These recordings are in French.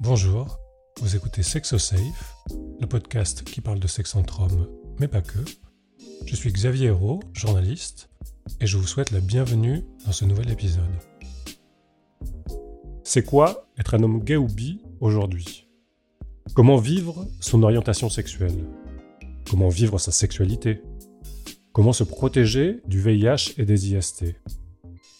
Bonjour, vous écoutez SexoSafe, le podcast qui parle de sexe entre hommes, mais pas que. Je suis Xavier Hérault, journaliste, et je vous souhaite la bienvenue dans ce nouvel épisode. C'est quoi être un homme gay ou bi aujourd'hui? Comment vivre son orientation sexuelle? Comment vivre sa sexualité? Comment se protéger du VIH et des IST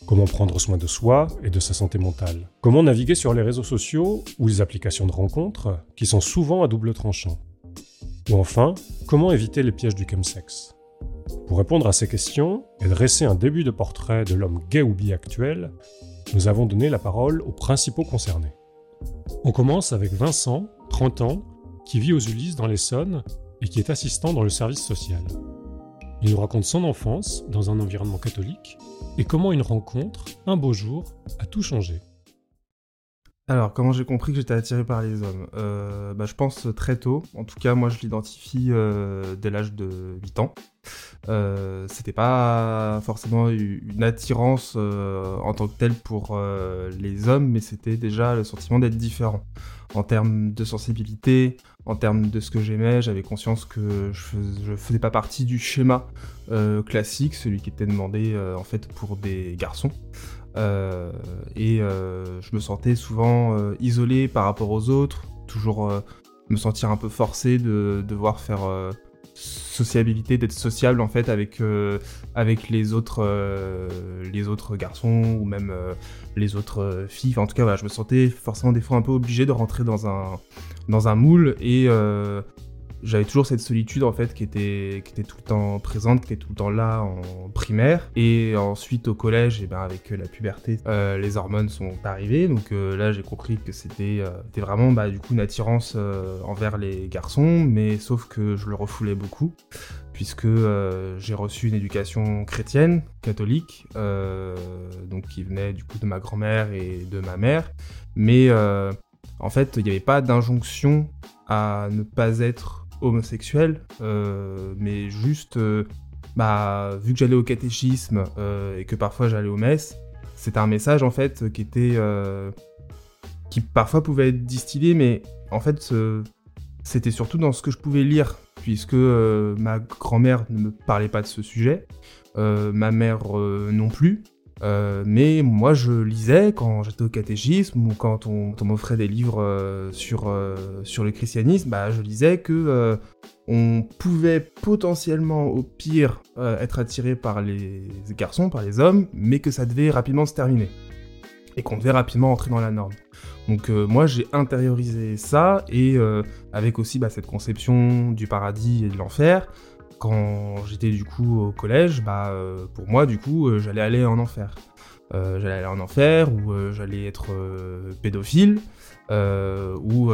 Comment prendre soin de soi et de sa santé mentale Comment naviguer sur les réseaux sociaux ou les applications de rencontres qui sont souvent à double tranchant Ou enfin, comment éviter les pièges du chemsex Pour répondre à ces questions et dresser un début de portrait de l'homme gay ou bi actuel, nous avons donné la parole aux principaux concernés. On commence avec Vincent, 30 ans, qui vit aux Ulysses dans l'Essonne et qui est assistant dans le service social. Il nous raconte son enfance dans un environnement catholique et comment une rencontre, un beau jour, a tout changé. Alors, comment j'ai compris que j'étais attiré par les hommes? Euh, bah, Je pense très tôt. En tout cas, moi, je l'identifie euh, dès l'âge de 8 ans. Euh, C'était pas forcément une attirance en tant que telle pour les hommes, mais c'était déjà le sentiment d'être différent. En termes de sensibilité, en termes de ce que j'aimais, j'avais conscience que je, je faisais pas partie du schéma classique, celui qui était demandé en fait pour des garçons. Euh, et euh, je me sentais souvent euh, isolé par rapport aux autres, toujours me sentir un peu forcé de devoir faire sociabilité, d'être sociable en fait avec avec les autres les autres garçons ou même les autres filles. En tout cas, je me sentais forcément des fois un peu obligé de rentrer dans un dans un moule et j'avais toujours cette solitude en fait qui était, qui était tout le temps présente, qui était tout le temps là en primaire. Et ensuite au collège, et ben avec la puberté, euh, les hormones sont arrivées. Donc euh, là j'ai compris que c'était euh, vraiment bah, du coup une attirance euh, envers les garçons, mais sauf que je le refoulais beaucoup puisque euh, j'ai reçu une éducation chrétienne, catholique, donc qui venait du coup de ma grand-mère et de ma mère. Mais en fait, il n'y avait pas d'injonction à ne pas être homosexuel, euh, mais juste, euh, bah, vu que j'allais au catéchisme euh, et que parfois j'allais aux messes, c'était un message en fait qui était, qui parfois pouvait être distillé, mais en fait c'était surtout dans ce que je pouvais lire, puisque ma grand-mère ne me parlait pas de ce sujet, ma mère non plus, euh, mais moi, je lisais quand j'étais au catéchisme ou quand on, m'offrait des livres euh, sur, euh, sur le christianisme, bah, je lisais que on pouvait potentiellement, au pire, être attiré par les garçons, par les hommes, mais que ça devait rapidement se terminer et qu'on devait rapidement entrer dans la norme. Donc moi j'ai intériorisé ça et avec aussi bah, cette conception du paradis et de l'enfer, quand j'étais du coup au collège, bah, euh, pour moi, du coup, euh, j'allais aller en enfer. Euh, j'allais aller en enfer, ou j'allais être pédophile, ou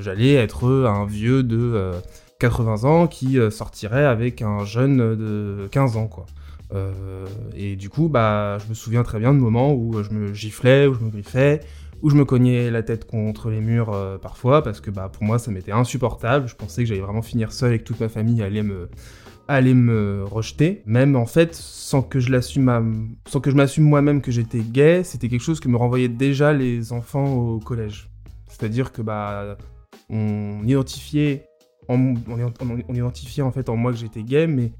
j'allais être un vieux de 80 ans qui sortirait avec un jeune de 15 ans, quoi. et du coup, bah, je me souviens très bien de moments où je me giflais, où je me griffais, où je me cognais la tête contre les murs parfois, parce que bah, pour moi, ça m'était insupportable. Je pensais que j'allais vraiment finir seul et que toute ma famille allait me, allait me rejeter, même en fait sans que je l'assume, sans que je m'assume moi-même que j'étais gay, c'était quelque chose que me renvoyaient déjà les enfants au collège. C'est-à-dire que bah on identifiait, on, identifiait en en moi que j'étais gay, mais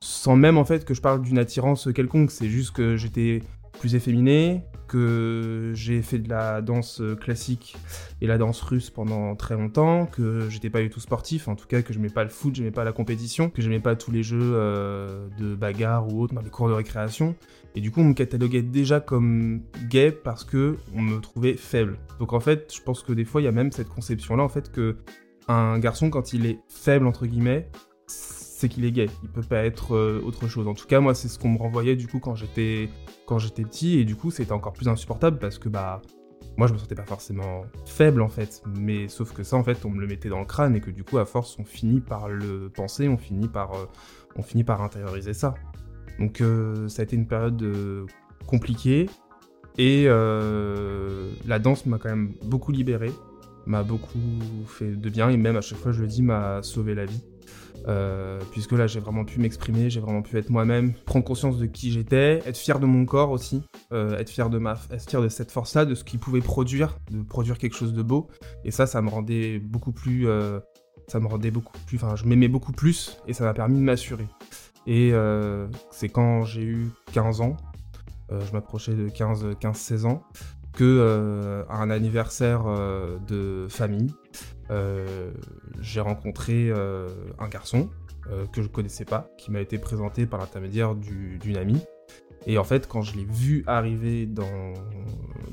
sans même en fait que je parle d'une attirance quelconque. C'est juste que j'étais plus efféminé, que j'ai fait de la danse classique et la danse russe pendant très longtemps, que j'étais pas du tout sportif, en tout cas que je n'aimais pas le foot, j'aimais pas la compétition, que j'aimais pas tous les jeux euh, de bagarre ou autres dans les cours de récréation. Et du coup, on me cataloguait déjà comme gay parce que on me trouvait faible. Donc en fait, je pense que des fois, il y a même cette conception-là, en fait, que un garçon, quand il est faible, entre guillemets, c'est qu'il est gay. Il peut pas être euh, autre chose. En tout cas, moi, c'est ce qu'on me renvoyait du coup quand j'étais quand j'étais petit, et du coup, c'était encore plus insupportable parce que bah moi, je me sentais pas forcément faible en fait, mais sauf que ça, en fait, on me le mettait dans le crâne et que du coup, à force, on finit par le penser, on finit par euh, on finit par intérioriser ça. Donc, euh, ça a été une période compliquée et la danse m'a quand même beaucoup libéré, m'a beaucoup fait de bien et même à chaque fois, je le dis, m'a sauvé la vie. Puisque là j'ai vraiment pu m'exprimer, j'ai vraiment pu être moi-même, prendre conscience de qui j'étais, être fier de mon corps aussi, être fier de ma, être fier de cette force-là, de ce qu'il pouvait produire, de produire quelque chose de beau. Et ça, ça me rendait beaucoup plus, ça me rendait beaucoup plus, enfin je m'aimais beaucoup plus et ça m'a permis de m'assurer. Et c'est quand j'ai eu 15 ans, je m'approchais de 15-16 ans, que euh, un anniversaire euh, de famille, euh, j'ai rencontré un garçon que je connaissais pas, qui m'a été présenté par l'intermédiaire d'une amie. Et en fait, quand je l'ai vu arriver dans,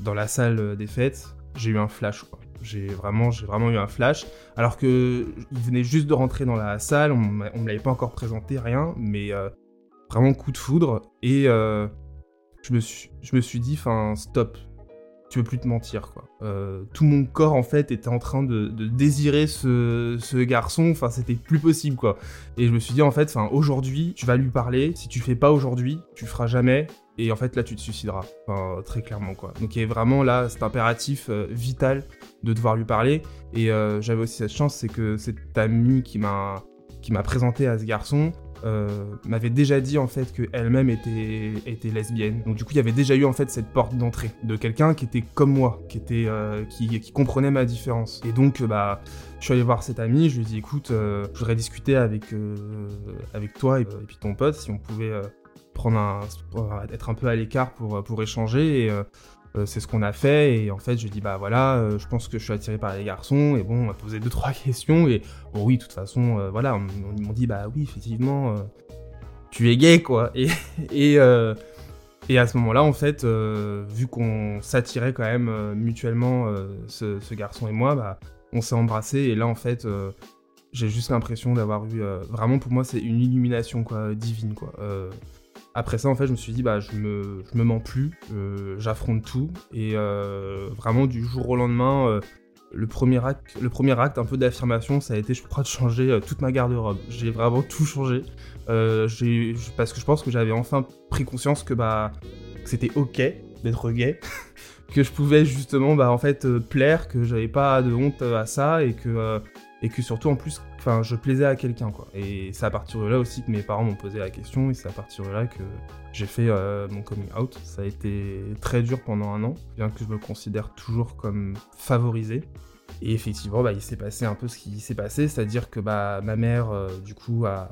dans la salle des fêtes, j'ai eu un flash. J'ai vraiment, vraiment eu un flash. Alors que il venait juste de rentrer dans la salle, on, on me l'avait pas encore présenté, rien, mais vraiment coup de foudre. Et je me suis, je me suis dit, enfin, stop tu veux plus te mentir quoi. Euh, tout mon corps en fait était en train de, désirer ce, garçon, enfin c'était plus possible quoi. Et je me suis dit en fait, enfin aujourd'hui tu vas lui parler, si tu fais pas aujourd'hui, tu feras jamais. Et en fait là tu te suicideras, enfin, très clairement quoi. Donc il y a vraiment là cet impératif euh, vital de devoir lui parler. Et euh, j'avais aussi cette chance, c'est que cette amie qui m'a qui m'a présenté à ce garçon, m'avait déjà dit en fait qu'elle-même était, était lesbienne. Donc du coup, il y avait déjà eu en fait cette porte d'entrée de quelqu'un qui était comme moi, qui était euh, qui, comprenait ma différence. Et donc bah je suis allé voir cette amie, je lui ai dit écoute, euh, je voudrais discuter avec avec toi et, puis ton pote si on pouvait prendre un être un peu à l'écart pour pour échanger euh, c'est ce qu'on a fait et en fait je dis bah voilà euh, je pense que je suis attiré par les garçons et bon on m'a posé deux trois questions et bon oui de toute façon euh, voilà on, m'ont dit bah oui effectivement tu es gay quoi. Et et, et à ce moment-là en fait vu qu'on s'attirait quand même mutuellement ce, garçon et moi bah on s'est embrassé et là en fait j'ai juste l'impression d'avoir eu vraiment pour moi c'est une illumination quoi divine quoi après ça, en fait, je me suis dit, bah, je me, mens plus, euh, j'affronte tout. Et euh, vraiment, du jour au lendemain, euh, le, premier acte, le premier acte un peu d'affirmation, ça a été, je crois, de changer toute ma garde-robe. J'ai vraiment tout changé. parce que je pense que j'avais enfin pris conscience que, bah, c'était ok d'être gay. que je pouvais justement, bah, en fait, plaire, que j'avais pas de honte à ça et que et que surtout en plus enfin je plaisais à quelqu'un quoi. Et c'est à partir de là aussi que mes parents m'ont posé la question et c'est à partir de là que j'ai fait euh, mon coming out. Ça a été très dur pendant un an bien que je me considère toujours comme favorisé. Et effectivement bah, il s'est passé un peu ce qui s'est passé c'est à dire que bah ma mère euh, du coup a,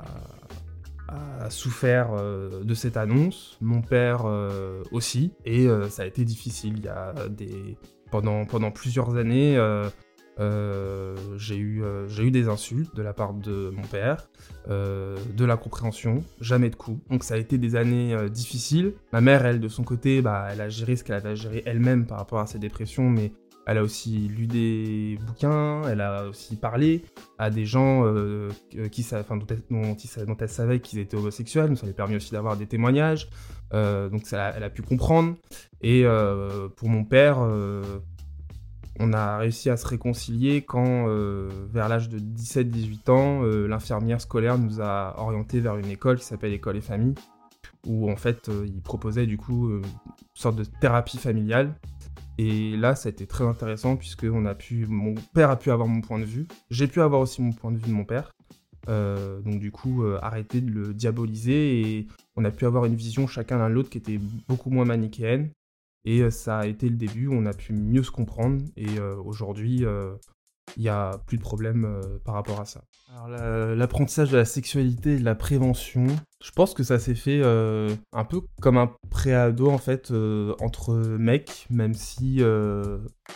souffert euh, de cette annonce, mon père aussi, et ça a été difficile. Il y a des pendant plusieurs années, j'ai eu, euh, eu des insultes de la part de mon père, euh, de la compréhension, jamais de coups. Donc ça a été des années difficiles. Ma mère, elle, de son côté, bah, elle a géré ce qu'elle avait à gérer elle-même par rapport à ses dépressions, mais elle a aussi lu des bouquins, elle a aussi parlé à des gens qui, enfin, dont, elle, dont, elle savait qu'ils étaient homosexuels, donc ça lui a permis aussi d'avoir des témoignages, donc ça, elle a pu comprendre. Et pour mon père, on a réussi à se réconcilier quand, euh, vers l'âge de 17-18 ans, euh, l'infirmière scolaire nous a orientés vers une école qui s'appelle École et Famille, où en fait euh, il proposait du coup une sorte de thérapie familiale. Et là, ça a été très intéressant puisque mon père a pu avoir mon point de vue, j'ai pu avoir aussi mon point de vue de mon père. donc du coup, arrêter de le diaboliser et on a pu avoir une vision chacun l'un l'autre qui était beaucoup moins manichéenne et euh, ça a été le début, on a pu mieux se comprendre et euh, aujourd'hui, il euh, n'y a plus de problème par rapport à ça. Alors l'apprentissage de la sexualité et de la prévention, je pense que ça s'est fait un peu comme un préado en fait entre mecs, même si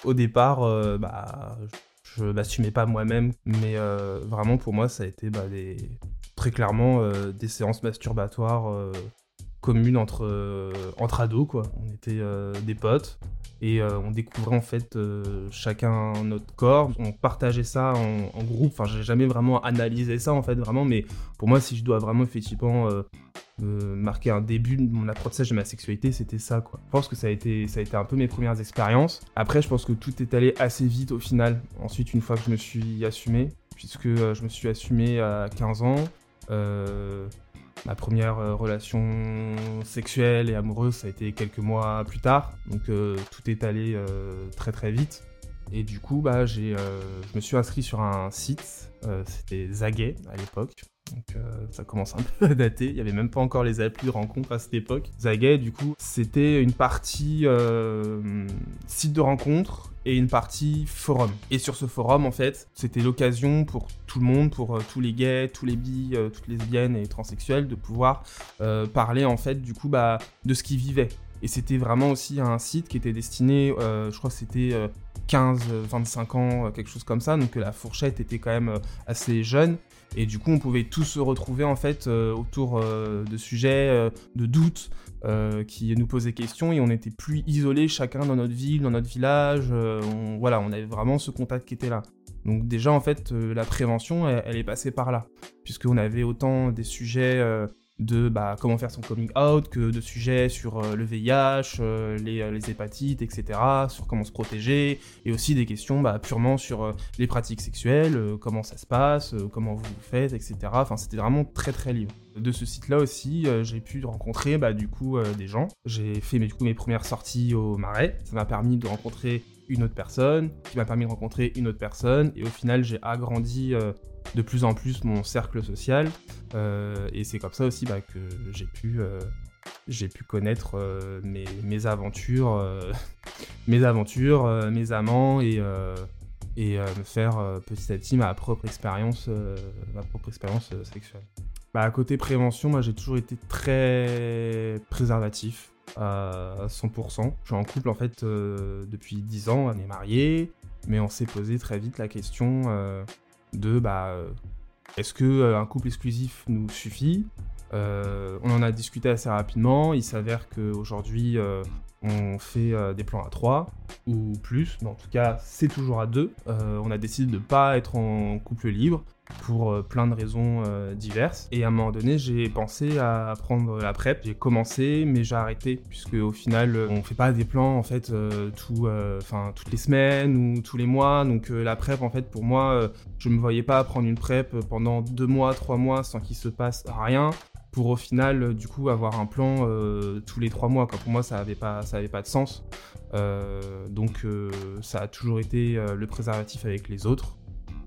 au départ, bah, je m'assumais pas moi-même, mais vraiment pour moi ça a été bah, très clairement des séances masturbatoires commune entre, euh, entre ados, quoi. On était euh, des potes et euh, on découvrait en fait chacun notre corps. On partageait ça en, groupe. Enfin, j'ai jamais vraiment analysé ça en fait, vraiment. Mais pour moi, si je dois vraiment effectivement marquer un début de mon apprentissage de ma sexualité, c'était ça, quoi. Je pense que ça a, été, ça a été un peu mes premières expériences. Après, je pense que tout est allé assez vite au final. Ensuite, une fois que je me suis assumé, puisque je me suis assumé à 15 ans. Ma première euh, relation sexuelle et amoureuse, ça a été quelques mois plus tard, donc euh, tout est allé euh, très très vite. Et du coup, bah, je me suis inscrit sur un site, c'était Zagay à l'époque. Donc ça commence un peu à dater. Il n'y avait même pas encore les applis de rencontre à cette époque. Zagay, du coup, c'était une partie site de rencontre et une partie forum. Et sur ce forum, en fait, c'était l'occasion pour tout le monde, pour euh, tous les gays, tous les bi, euh, toutes les lesbiennes et transsexuels, de pouvoir euh, parler, en fait, du coup, bah, de ce qu'ils vivaient. Et c'était vraiment aussi un site qui était destiné, je crois que c'était 15, 25 ans, quelque chose comme ça, donc la fourchette était quand même assez jeune. Et du coup, on pouvait tous se retrouver en fait euh, autour euh, de sujets, euh, de doutes qui nous posaient question et on n'était plus isolés chacun dans notre ville, dans notre village. on, voilà, on avait vraiment ce contact qui était là. Donc déjà en fait, la prévention, elle, est passée par là, puisqu'on avait autant des sujets de bah, comment faire son coming out, que de sujets sur euh, le VIH, euh, euh, les, hépatites, etc., sur comment se protéger, et aussi des questions bah, purement sur les pratiques sexuelles, comment ça se passe, comment vous le faites, etc. Enfin, c'était vraiment très très libre. De ce site-là aussi, j'ai pu rencontrer bah, du coup des gens. J'ai fait du coup, mes premières sorties au Marais. Ça m'a permis de rencontrer une autre personne, qui m'a permis de rencontrer une autre personne, et au final, j'ai agrandi de plus en plus mon cercle social. Euh, et c'est comme ça aussi bah, que j'ai pu, euh, pu connaître euh, mes, mes, aventures, mes aventures, mes amants et, et me faire petit à petit ma propre expérience, ma propre expérience sexuelle. Bah, à côté prévention, moi j'ai toujours été très préservatif à 100%. Je suis en couple en fait depuis 10 ans, on est mariés, mais on s'est posé très vite la question de bah, euh, est-ce que euh, un couple exclusif nous suffit euh, On en a discuté assez rapidement. Il s'avère qu'aujourd'hui, on fait des plans à 3 ou plus, mais en tout cas, c'est toujours à 2. on a décidé de ne pas être en couple libre pour euh, plein de raisons euh, diverses. Et à un moment donné, j'ai pensé à prendre la PrEP. J'ai commencé, mais j'ai arrêté, puisque au final, euh, on fait pas des plans en fait tout, toutes les semaines ou tous les mois. Donc la PrEP, en fait, pour moi, je me voyais pas prendre une PrEP pendant deux mois, trois mois sans qu'il se passe rien pour au final du coup avoir un plan tous les trois mois pour moi ça avait pas pas de sens donc ça a toujours été le préservatif avec les autres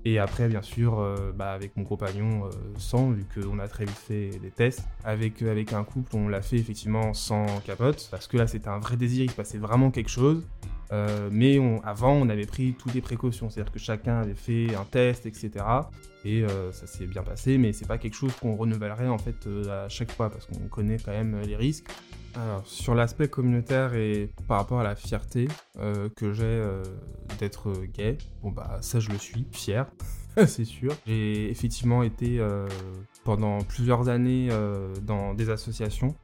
et après, bien sûr, euh, bah, avec mon compagnon euh, sans, vu qu'on a très vite fait des tests. Avec, euh, avec un couple, on l'a fait effectivement sans capote, parce que là, c'était un vrai désir, il se passait vraiment quelque chose. mais avant, on avait pris toutes les précautions, c'est-à-dire que chacun avait fait un test, etc. Et ça s'est bien passé, mais c'est pas quelque chose qu'on renouvellerait en fait à chaque fois, parce qu'on connaît quand même les risques. Alors, sur l'aspect communautaire et par rapport à la fierté euh, que j'ai euh, d'être gay, bon bah ça je le suis, fier, c'est sûr. J'ai effectivement été euh, pendant plusieurs années dans des associations,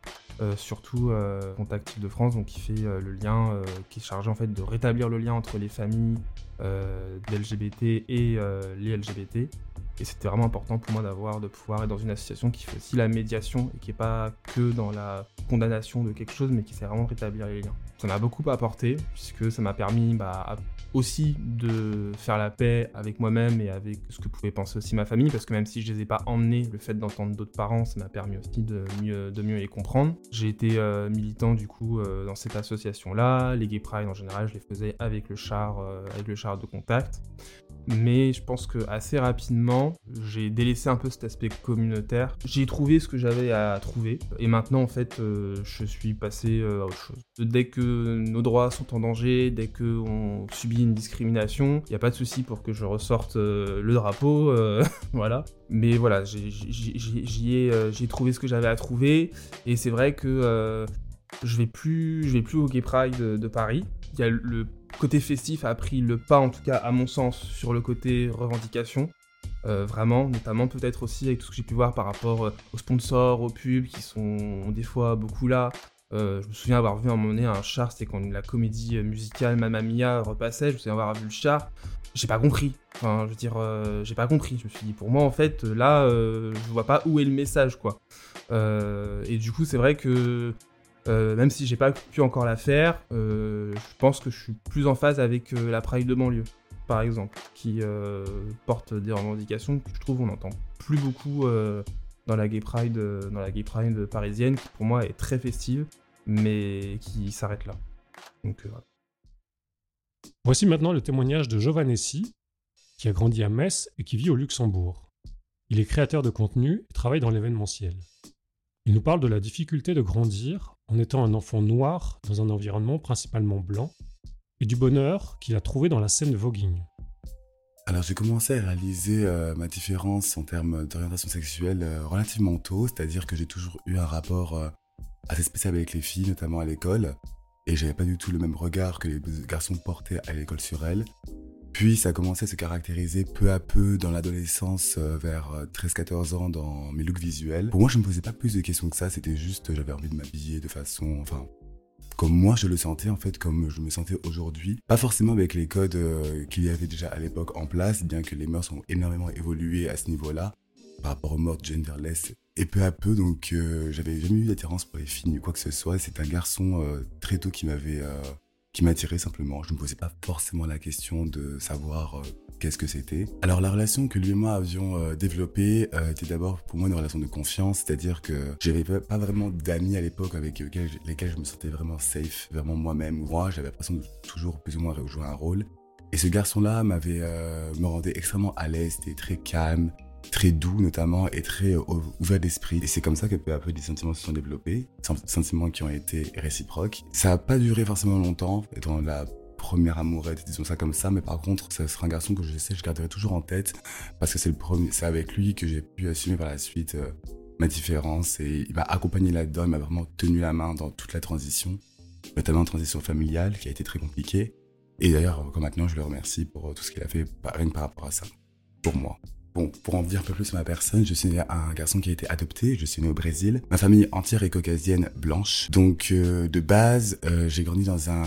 surtout Contact de France, donc qui fait le lien, qui est chargé en fait de rétablir le lien entre les familles LGBT et les LGBT. Et c'était vraiment important pour moi d'avoir, de pouvoir être dans une association qui fait aussi la médiation et qui n'est pas que dans la condamnation de quelque chose, mais qui sait vraiment rétablir les liens. Ça m'a beaucoup apporté, puisque ça m'a permis bah, aussi de faire la paix avec moi-même et avec ce que pouvait penser aussi ma famille, parce que même si je les ai pas emmenés, le fait d'entendre d'autres parents, ça m'a permis aussi de mieux, de mieux les comprendre. J'ai été euh, militant du coup euh, dans cette association-là, les Gay Pride en général, je les faisais avec le char, euh, avec le char de contact mais je pense que assez rapidement, j'ai délaissé un peu cet aspect communautaire. J'ai trouvé ce que j'avais à trouver, et maintenant en fait, euh, je suis passé euh, à autre chose. Dès que nos droits sont en danger, dès qu'on subit une discrimination, il n'y a pas de souci pour que je ressorte euh, le drapeau, voilà. Mais voilà, j'y ai, trouvé ce que j'avais à trouver, et c'est vrai que je vais plus, je vais plus au Gay Pride de Paris. Il y a le côté festif a pris le pas, en tout cas à mon sens, sur le côté revendication. Euh, vraiment, notamment peut-être aussi avec tout ce que j'ai pu voir par rapport euh, aux sponsors, aux pubs qui sont des fois beaucoup là. Euh, je me souviens avoir vu à un moment donné un char, c'était quand la comédie musicale Mamma Mia repassait, je me souviens avoir vu le char. J'ai pas compris. Enfin, je veux dire, j'ai pas compris. Je me suis dit, pour moi, en fait, là, je vois pas où est le message, quoi. et du coup, c'est vrai que euh, même si j'ai pas pu encore la faire, euh, je pense que je suis plus en phase avec euh, la Pride de banlieue, par exemple, qui porte des revendications que je trouve on n'entend plus beaucoup dans la Gay Pride, dans la Gay Pride parisienne, qui pour moi est très festive, mais qui s'arrête là. Voici maintenant le témoignage de Giovannessi, qui a grandi à Metz et qui vit au Luxembourg. Il est créateur de contenu et travaille dans l'événementiel. Il nous parle de la difficulté de grandir en étant un enfant noir dans un environnement principalement blanc et du bonheur qu'il a trouvé dans la scène de voguing. Alors j'ai commencé à réaliser euh, ma différence en termes d'orientation sexuelle euh, relativement tôt, c'est-à-dire que j'ai toujours eu un rapport euh, assez spécial avec les filles, notamment à l'école, et j'avais pas du tout le même regard que les garçons portaient à l'école sur elles. Puis ça a commencé à se caractériser peu à peu dans l'adolescence, vers 13-14 ans, dans mes looks visuels. Pour moi, je me posais pas plus de questions que ça, c'était juste j'avais envie de m'habiller de façon, enfin, comme moi je le sentais en fait, comme je me sentais aujourd'hui. Pas forcément avec les codes euh, qu'il y avait déjà à l'époque en place, bien que les mœurs ont énormément évolué à ce niveau-là par rapport aux mode genderless. Et peu à peu, donc euh, j'avais jamais eu d'attirance pour les filles ni quoi que ce soit. C'est un garçon euh, très tôt qui m'avait qui m'attirait simplement. Je ne me posais pas forcément la question de savoir qu'est-ce que c'était. Alors la relation que lui et moi avions euh, développée euh, était d'abord pour moi une relation de confiance, c'est-à-dire que j'avais pas vraiment d'amis à l'époque avec lesquels, je me sentais vraiment safe, vraiment moi-même. Moi, j'avais l'impression de toujours plus ou moins jouer un rôle. Et ce garçon-là m'avait euh, me rendait extrêmement à l'aise, était très calme, très doux notamment et très ouvert d'esprit. Et c'est comme ça que peu à peu des sentiments se sont développés, sentiments qui ont été réciproques. Ça n'a pas duré forcément longtemps, dans la première amourette, disons ça comme ça. Mais par contre, ça sera un garçon que je sais, je garderai toujours en tête parce que c'est avec lui que j'ai pu assumer par la suite euh, ma différence et il m'a accompagné là-dedans. Il m'a vraiment tenu la main dans toute la transition, notamment en transition familiale qui a été très compliquée. Et d'ailleurs, comme maintenant, je le remercie pour euh, tout ce qu'il a fait, rien que par rapport à ça, pour moi. Pour en dire un peu plus sur ma personne, je suis un garçon qui a été adopté, je suis né au Brésil. Ma famille entière est caucasienne blanche. Donc euh, de base, j'ai grandi dans un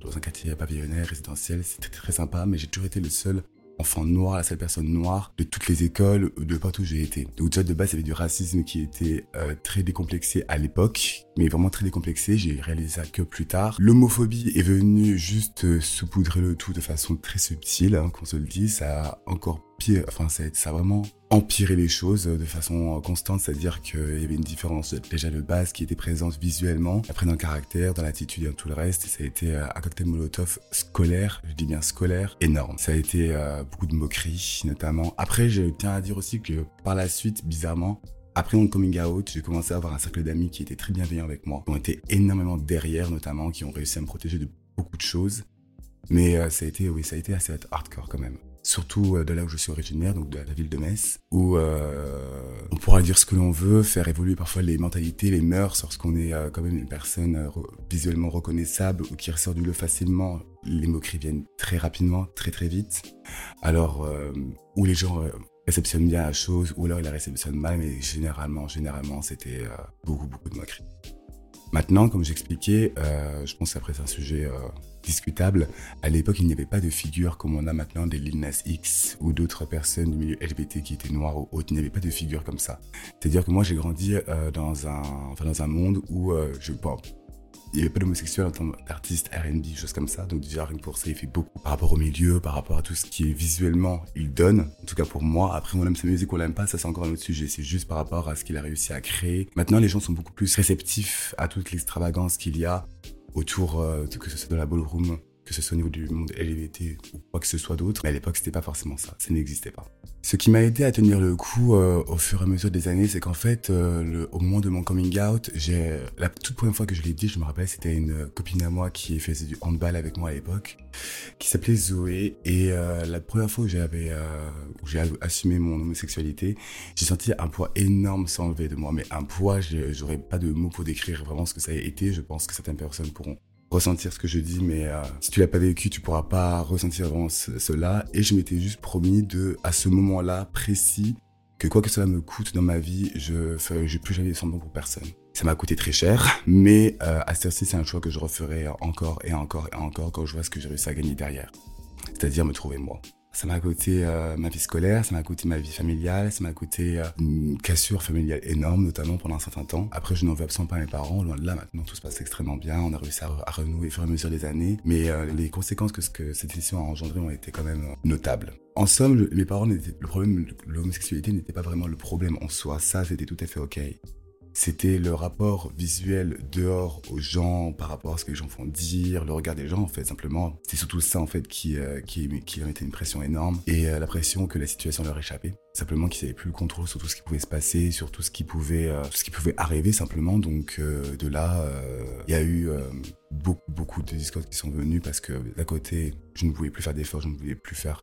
dans un quartier pavillonnaire, résidentiel, c'était très sympa, mais j'ai toujours été le seul enfant noir, la seule personne noire de toutes les écoles, de partout où j'ai été. Donc déjà de base, il y avait du racisme qui était euh, très décomplexé à l'époque, mais vraiment très décomplexé, j'ai réalisé ça que plus tard. L'homophobie est venue juste euh, saupoudrer le tout de façon très subtile, hein, qu'on se le dise, ça a encore enfin ça, a vraiment empiré les choses de façon constante, c'est-à-dire qu'il y avait une différence déjà de base qui était présente visuellement, après dans le caractère, dans l'attitude et dans tout le reste, ça a été euh, un cocktail molotov scolaire, je dis bien scolaire, énorme. Ça a été euh, beaucoup de moqueries notamment. Après, je tiens à dire aussi que par la suite, bizarrement, après mon coming out, j'ai commencé à avoir un cercle d'amis qui étaient très bienveillants avec moi, qui ont été énormément derrière notamment, qui ont réussi à me protéger de beaucoup de choses. Mais euh, ça a été, oui, ça a été assez hardcore quand même surtout euh, de là où je suis originaire, donc de la ville de Metz, où euh, on pourra dire ce que l'on veut, faire évoluer parfois les mentalités, les mœurs, lorsqu'on est euh, quand même une personne visuellement reconnaissable ou qui ressort du lot facilement, les moqueries viennent très rapidement, très très vite. Alors, où les gens réceptionnent bien la chose, ou alors ils la réceptionnent mal, mais généralement, généralement, c'était beaucoup, beaucoup de moqueries. Maintenant, comme j'expliquais, je pense qu'après c'est un sujet discutable. À l'époque, il n'y avait pas de figure comme on a maintenant des Lil Nas X ou d'autres personnes du milieu LGBT qui étaient noires ou autres. Il n'y avait pas de figure comme ça. C'est-à-dire que moi, j'ai grandi euh, dans, un, enfin, dans un monde où euh, je, bon, il n'y avait pas d'homosexuel en tant qu'artiste R&B, choses comme ça. Donc déjà, rien pour ça, il fait beaucoup par rapport au milieu, par rapport à tout ce qui est visuellement, il donne. En tout cas pour moi. Après, on aime sa musique, on l'aime pas, ça c'est encore un autre sujet. C'est juste par rapport à ce qu'il a réussi à créer. Maintenant, les gens sont beaucoup plus réceptifs à toute l'extravagance qu'il y a autour, euh, que la ballroom, que ce soit au niveau du monde LGBT ou quoi que ce soit d'autre. Mais à l'époque, c'était pas forcément ça. Ça n'existait pas. Ce qui m'a aidé à tenir le coup euh, au fur et à mesure des années, c'est qu'en fait, euh, au moment de mon coming out, j'ai la toute première fois que je l'ai dit, je me rappelle, c'était une copine à moi qui faisait du handball avec moi à l'époque, qui s'appelait Zoé. Et la première fois où j'avais, j'ai assumé mon homosexualité, j'ai senti un poids énorme s'enlever de moi. Mais un poids, j'aurais pas de mots pour décrire vraiment ce que ça a été. Je pense que certaines personnes pourront ressentir ce que je dis, mais euh, si tu l'as pas vécu, tu pourras pas ressentir vraiment cela. Et je m'étais juste promis de, à ce moment-là précis, que quoi que cela me coûte dans ma vie, je ferai, plus jamais semblant pour personne. Ça m'a coûté très cher, mais euh, à ce c'est un choix que je referai encore et encore et encore quand je vois ce que j'ai réussi à gagner derrière. C'est-à-dire me trouver moi. Ça m'a coûté euh, ma vie scolaire, ça m'a coûté ma vie familiale, ça m'a coûté euh, une cassure familiale énorme, notamment pendant un certain temps. Après, je n'en veux absolument pas mes parents, loin de là, maintenant tout se passe extrêmement bien, on a réussi à, renouer au fur et à mesure des années, mais euh, les conséquences que, ce que cette décision a engendré ont été quand même notables. En somme, mes parents, le problème, l'homosexualité n'était pas vraiment le problème en soi, ça c'était tout à fait ok. C'était le rapport visuel dehors aux gens par rapport à ce que les gens font dire, le regard des gens en fait simplement. C'est surtout ça en fait qui, euh, qui, qui leur mettait une pression énorme et euh, la pression que la situation leur échappait. Simplement qu'ils n'avaient plus le contrôle sur tout ce qui pouvait se passer, sur tout ce qui pouvait, euh, ce qui pouvait arriver simplement. Donc de là, il y a eu beaucoup, beaucoup de discours qui sont venus parce que d'un côté, je ne pouvais plus faire d'efforts, je ne pouvais plus faire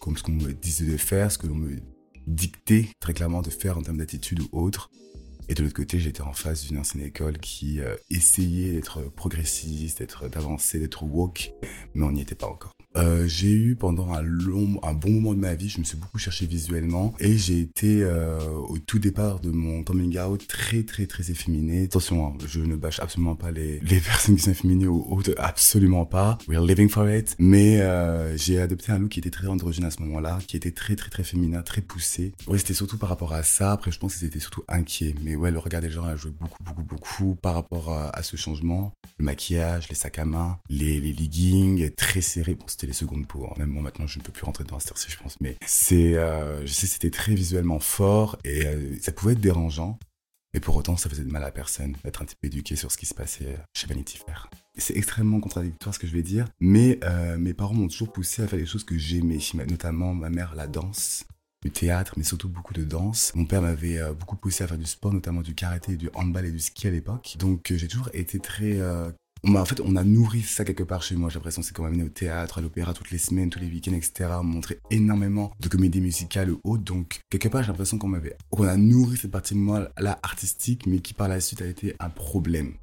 comme ce qu'on me disait de faire, ce que l'on me dictait très clairement de faire en termes d'attitude ou autre. Et de l'autre côté, j'étais en face d'une ancienne école qui euh, essayait d'être progressiste, d'être d'avancer, d'être woke, mais on n'y était pas encore. Euh, j'ai eu pendant un long, un bon moment de ma vie, je me suis beaucoup cherché visuellement et j'ai été euh, au tout départ de mon coming out très très très efféminé. Attention, hein, je ne bâche absolument pas les, les personnes qui sont efféminées ou autres, absolument pas. We're living for it. Mais euh, j'ai adopté un look qui était très androgyne à ce moment-là, qui était très très très féminin, très poussé. Ouais, c'était surtout par rapport à ça. Après, je pense qu'ils étaient surtout inquiets. Mais ouais, le regard des gens a joué beaucoup beaucoup beaucoup par rapport à, à ce changement. Le maquillage, les sacs à main, les, les leggings très serrés. Bon, les secondes peaux. Même moi maintenant, je ne peux plus rentrer dans cette je pense. Mais c'est, euh, je sais, c'était très visuellement fort et euh, ça pouvait être dérangeant. Mais pour autant, ça faisait de mal à personne d'être un petit peu éduqué sur ce qui se passait chez Vanity Fair. C'est extrêmement contradictoire ce que je vais dire, mais euh, mes parents m'ont toujours poussé à faire des choses que j'aimais, notamment ma mère la danse, du théâtre, mais surtout beaucoup de danse. Mon père m'avait beaucoup poussé à faire du sport, notamment du karaté, du handball et du ski à l'époque. Donc j'ai toujours été très en fait, on a nourri ça quelque part chez moi. J'ai l'impression c'est qu'on m'a amené au théâtre, à l'opéra toutes les semaines, tous les week-ends, etc. On montrait énormément de comédies musicales ou. Donc, quelque part, j'ai l'impression qu'on m'avait, a nourri cette partie de moi là artistique, mais qui par la suite a été un problème.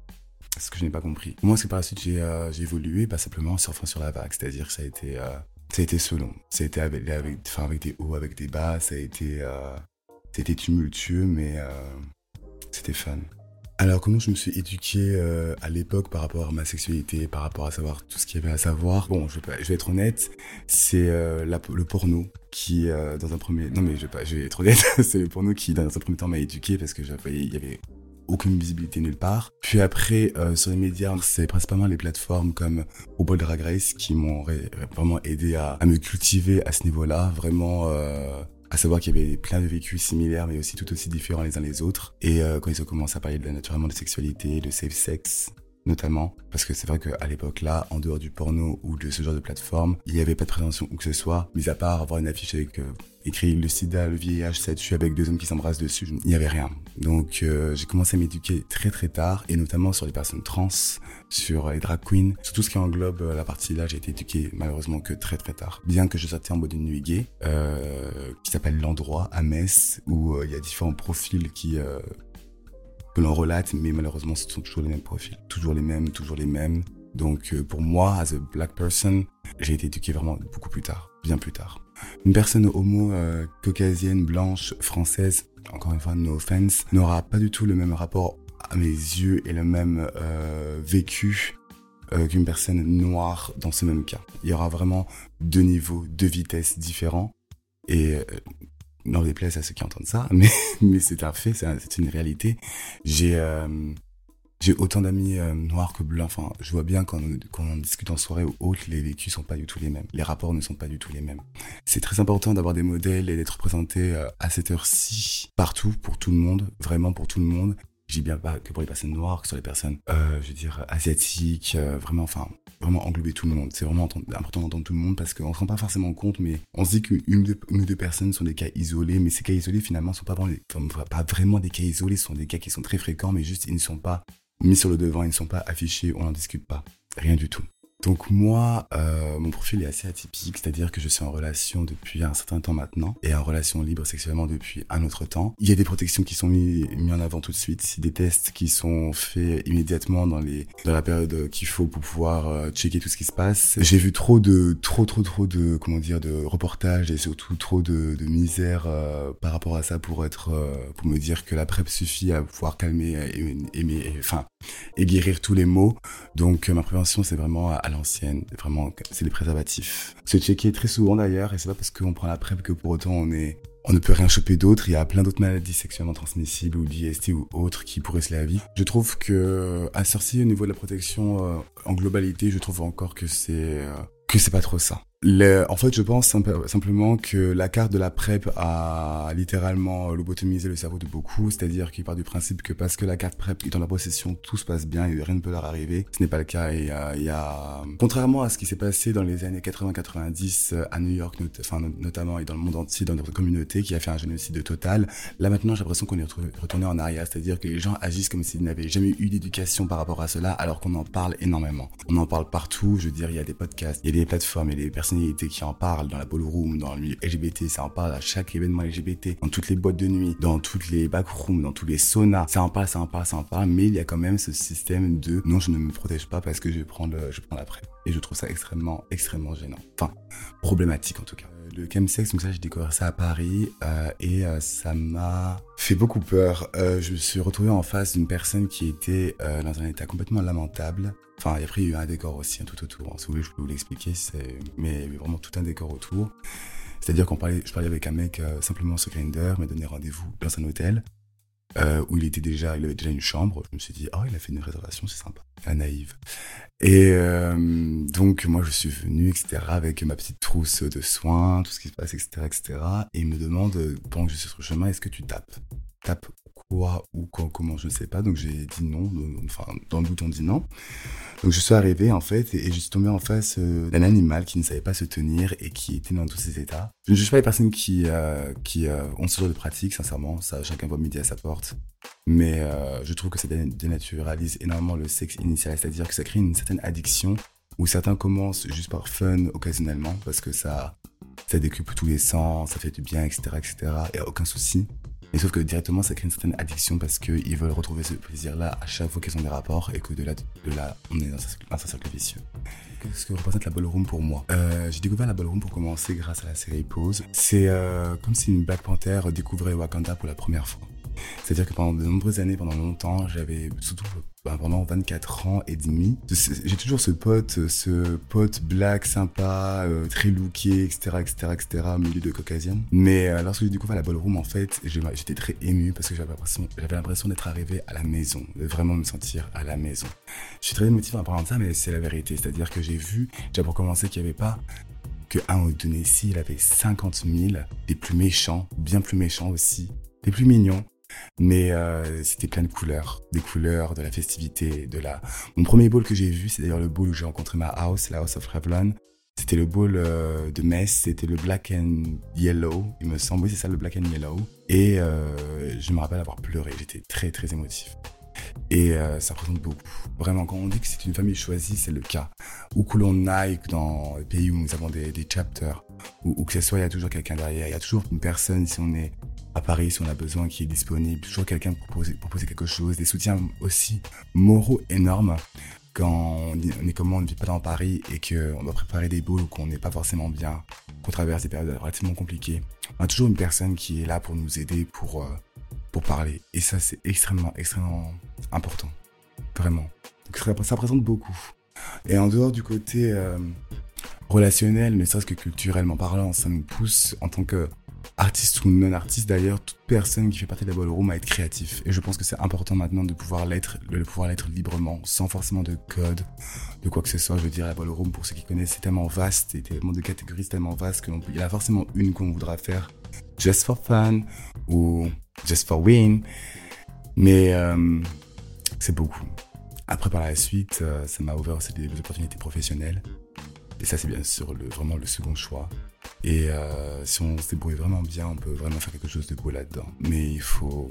Ce que je n'ai pas compris. Moi, est-ce que par la suite j'ai euh, évolué Bah simplement en surfant sur la vague. C'est-à-dire que ça a été, euh, ça a été selon. Ça a été avec, des hauts, avec des bas. Ça a été, euh, c'était tumultueux, mais euh, c'était fun. Alors comment je me suis éduqué euh, à l'époque par rapport à ma sexualité, par rapport à savoir tout ce qu'il y avait à savoir? Bon, je vais, être honnête, c'est euh, le porno qui, euh, dans un premier... Non mais je vais, pas, être honnête, c'est le porno qui, dans un premier temps, m'a éduqué parce que il avait aucune visibilité nulle part. Puis après, sur les médias, c'est principalement les plateformes comme RuPaul Drag Race qui m'ont vraiment aidé à, me cultiver à ce niveau-là, vraiment à savoir qu'il y avait plein de vécus similaires, mais aussi tout aussi différents les uns les autres. Et euh, quand ils ont commencé à parler de, naturellement de sexualité, de safe sex, notamment, parce que c'est vrai qu'à l'époque là, en dehors du porno ou de ce genre de plateforme, il n'y avait pas de prévention ou que ce soit, mis à part avoir une affiche avec euh, écrit le sida, le vieillage, ça tue avec deux hommes qui s'embrassent dessus, il n'y avait rien. Donc euh, j'ai commencé à m'éduquer très très tard, et notamment sur les personnes trans, sur les drag queens, sur tout ce qui englobe euh, la partie là, j'ai été éduqué malheureusement que très très tard. Bien que je sortais en mode une nuit gay, qui s'appelle l'endroit à Metz, où il y a différents profils qui que l'on relate, mais malheureusement ce sont toujours les mêmes profils, toujours les mêmes, toujours les mêmes. Donc pour moi, as a black person, j'ai été éduqué vraiment beaucoup plus tard, bien plus tard. Une personne homo euh, caucasienne, blanche, française, encore une fois, no offense, n'aura pas du tout le même rapport à mes yeux et le même euh, vécu euh, qu'une personne noire dans ce même cas. Il y aura vraiment deux niveaux, deux vitesses différents. Et euh, n'en déplaise à ceux qui entendent ça, mais, c'est un fait, c'est une réalité. J'ai j'ai autant d'amis euh, noirs que blancs. Enfin, je vois bien quand, on discute en soirée ou autre, les vécus sont pas du tout les mêmes. Les rapports ne sont pas du tout les mêmes. C'est très important d'avoir des modèles et d'être représenté euh, à cette heure-ci, partout, pour tout le monde, vraiment pour tout le monde. Je dis bien pas que pour les personnes noires, que sur les personnes, euh, je veux dire, asiatiques, euh, vraiment, enfin, vraiment englober tout le monde. C'est vraiment important d'entendre tout le monde parce qu'on ne se rend pas forcément compte, mais on se dit qu'une ou deux personnes sont des cas isolés, mais ces cas isolés, finalement, sont pas vraiment, pas vraiment des cas isolés, ce sont des cas qui sont très fréquents, mais juste, ils ne sont pas mis sur le devant, ils ne sont pas affichés, on n'en discute pas. Rien du tout. Donc moi, euh, mon profil est assez atypique, c'est-à-dire que je suis en relation depuis un certain temps maintenant et en relation libre sexuellement depuis un autre temps. Il y a des protections qui sont mises mis en avant tout de suite, des tests qui sont faits immédiatement dans les dans la période qu'il faut pour pouvoir euh, checker tout ce qui se passe. J'ai vu trop de trop trop trop de comment dire de reportages et surtout trop de, de misère euh, par rapport à ça pour être euh, pour me dire que la PrEP suffit à pouvoir calmer et, et, enfin et guérir tous les maux. Donc ma prévention c'est vraiment à l'ancienne. Vraiment, c'est des préservatifs. Se checker très souvent d'ailleurs, et c'est pas parce qu'on prend la PrEP que pour autant on est on ne peut rien choper d'autre. Il y a plein d'autres maladies sexuellement transmissibles ou d'IST ou autres qui pourraient se la vie. Je trouve que à sortir au niveau de la protection euh, en globalité, je trouve encore que c'est euh, que c'est pas trop ça. En fait, je pense simplement que la carte de la PrEP a littéralement lobotomisé le cerveau de beaucoup, c'est-à-dire qu'il part du principe que parce que la carte PrEP est en la possession, tout se passe bien et rien ne peut leur arriver. Ce n'est pas le cas et euh, il y a, contrairement à ce qui s'est passé dans les années 80-90 euh, à New York, notamment et dans le monde entier, dans notre communauté, qui a fait un génocide total, là maintenant j'ai l'impression qu'on est retourné en arrière, c'est-à-dire que les gens agissent comme s'ils n'avaient jamais eu d'éducation par rapport à cela, alors qu'on en parle énormément. On en parle partout, je veux dire, il y a des podcasts, il y a des plateformes, il y a des personnes qui en parlent dans la ballroom, dans le milieu LGBT, ça en parle à chaque événement LGBT, dans toutes les boîtes de nuit, dans toutes les backrooms, dans tous les saunas, ça en parle, ça en parle, mais il y a quand même ce système de non, je ne me protège pas parce que je prends le, je prends la PrEP. Et je trouve ça extrêmement, extrêmement gênant. Enfin, problématique en tout cas. Le chemsex, donc ça, j'ai découvert ça à Paris euh, et euh, ça m'a fait beaucoup peur. Euh, je me suis retrouvé en face d'une personne qui était dans un état complètement lamentable. Enfin, après, il y a eu un décor aussi, tout autour. Si vous voulez, je peux vous l'expliquer, mais vraiment tout un décor autour. C'est-à-dire qu'on parlait, je parlais avec un mec simplement sur Grindr, m'a donné rendez-vous dans un hôtel. Où il était déjà, il avait déjà une chambre. Je me suis dit, oh, il a fait une réservation, c'est sympa. La naïve. Et euh, donc moi je suis venu, etc., avec ma petite trousse de soins, tout ce qui se passe, etc., etc. Et il me demande, pendant que je suis sur le chemin, est-ce que tu tapes? Tapes quoi ou quoi, comment, je ne sais pas. Donc j'ai dit non, enfin dans le doute on dit non. Donc je suis arrivé en fait et, je suis tombé en face euh, d'un animal qui ne savait pas se tenir et qui était dans tous ses états. Je ne juge pas les personnes qui, euh, qui ont ce genre de pratique, sincèrement, ça chacun voit midi à sa porte. Mais euh, je trouve que ça dénaturalise énormément le sexe initial, c'est-à-dire que ça crée une certaine addiction où certains commencent juste par fun occasionnellement parce que ça, ça décupe tous les sens, ça fait du bien, etc., etc. Et aucun souci. Mais sauf que directement, ça crée une certaine addiction parce qu'ils veulent retrouver ce plaisir-là à chaque fois qu'ils ont des rapports et que de là, de là on est dans un, cercle vicieux. Qu'est-ce que représente la ballroom pour moi? Euh, J'ai découvert la ballroom pour commencer grâce à la série Pose. C'est euh, comme si une Black Panther découvrait Wakanda pour la première fois. C'est-à-dire que pendant de nombreuses années, pendant longtemps, j'avais surtout ben, pendant 24 ans et demi, j'ai toujours ce pote, ce pote black sympa, euh, très looké, etc., etc., etc., milieu de caucasienne. Mais euh, lorsque j'ai découvert la ballroom, en fait, j'étais très ému parce que j'avais l'impression, j'avais l'impression d'être arrivé à la maison, de vraiment me sentir à la maison. Je suis très émotif en parlant de ça, mais c'est la vérité. C'est-à-dire que j'ai vu, déjà pour commencer, qu'il n'y avait pas que un ou deux il avait 50 000, des plus méchants, bien plus méchants aussi, des plus mignons, mais euh, c'était plein de couleurs, des couleurs, de la festivité, de la... Mon premier ball que j'ai vu, c'est d'ailleurs le ball où j'ai rencontré ma house, la House of Revlon. C'était le ball euh, de Metz, c'était le Black and Yellow, il me semble, oui c'est ça le Black and Yellow. Et euh, je me rappelle avoir pleuré, j'étais très très émotif. Et ça représente beaucoup. Vraiment, quand on dit que c'est une famille choisie, c'est le cas. Où que l'on aille dans les pays où nous avons des, des chapters, ou que ce soit, il y a toujours quelqu'un derrière, il y a toujours une personne, si on est à Paris si on a besoin, qui est disponible, toujours quelqu'un pour proposer, proposer quelque chose, des soutiens aussi moraux énormes quand on est comme on ne vit pas dans Paris et qu'on doit préparer des boules ou qu'on n'est pas forcément bien, qu'on traverse des périodes relativement compliquées, on a toujours une personne qui est là pour nous aider, pour, euh, pour parler. Et ça, c'est extrêmement, extrêmement important. Vraiment. Donc, ça représente beaucoup. Et en dehors du côté euh, relationnel, mais serait-ce que culturellement parlant, ça nous pousse en tant que artiste ou non artiste d'ailleurs, toute personne qui fait partie de la ballroom à être créatif. Et je pense que c'est important maintenant de pouvoir l'être, de pouvoir l'être librement, sans forcément de code, de quoi que ce soit. Je veux dire, la ballroom, pour ceux qui connaissent, c'est tellement vaste, et tellement de catégories, tellement vaste qu'il y a forcément une qu'on voudra faire just for fun ou just for win. Mais euh, c'est beaucoup. Après, par la suite, euh, ça m'a ouvert aussi des opportunités professionnelles. Et ça, c'est bien sûr le, vraiment le second choix. Et euh, si on se débrouille vraiment bien, on peut vraiment faire quelque chose de beau là-dedans. Mais il faut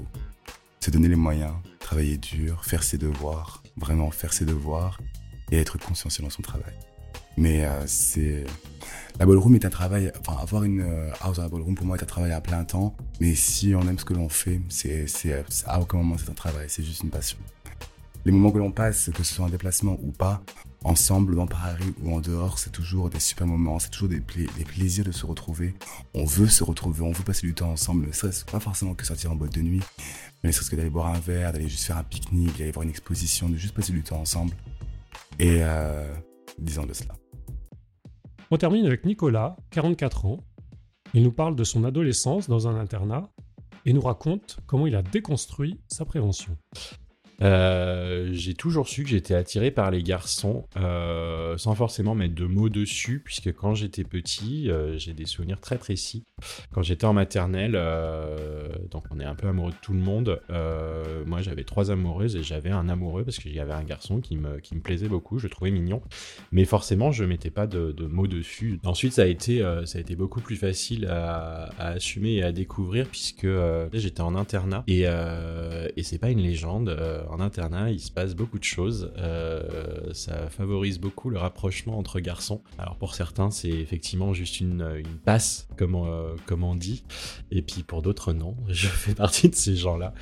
se donner les moyens, travailler dur, faire ses devoirs, vraiment faire ses devoirs et être consciencieux dans son travail. Mais euh, c'est. La ballroom est un travail. Enfin, avoir une euh, house dans la ballroom pour moi est un travail à plein temps. Mais si on aime ce que l'on fait, c'est, c'est, à aucun moment c'est un travail, c'est juste une passion. Les moments que l'on passe, que ce soit un déplacement ou pas, ensemble dans Paris ou en dehors, c'est toujours des super moments, c'est toujours des, plaisirs de se retrouver. On veut se retrouver, on veut passer du temps ensemble. Ne serait pas forcément que sortir en boîte de nuit, mais ne serait-ce que d'aller boire un verre, d'aller juste faire un pique-nique, d'aller voir une exposition, de juste passer du temps ensemble. Et euh, disons de cela. On termine avec Nicolas, 44 ans. Il nous parle de son adolescence dans un internat et nous raconte comment il a déconstruit sa prévention. Euh, j'ai toujours su que j'étais attiré par les garçons, euh, sans forcément mettre de mots dessus, puisque quand j'étais petit, euh, j'ai des souvenirs très précis. Quand j'étais en maternelle, donc on est un peu amoureux de tout le monde, moi j'avais trois amoureuses et j'avais un amoureux parce qu'il y avait un garçon qui me, qui me plaisait beaucoup, je le trouvais mignon, mais forcément je mettais pas de, mots dessus. Ensuite ça a été, ça a été beaucoup plus facile à, assumer et à découvrir, puisque j'étais en internat, et, et c'est pas une légende en internat, il se passe beaucoup de choses. Euh, ça favorise beaucoup le rapprochement entre garçons. Alors pour certains, c'est effectivement juste une, passe, comme on, euh, comme on dit. Et puis pour d'autres, non. Je fais partie de ces gens-là.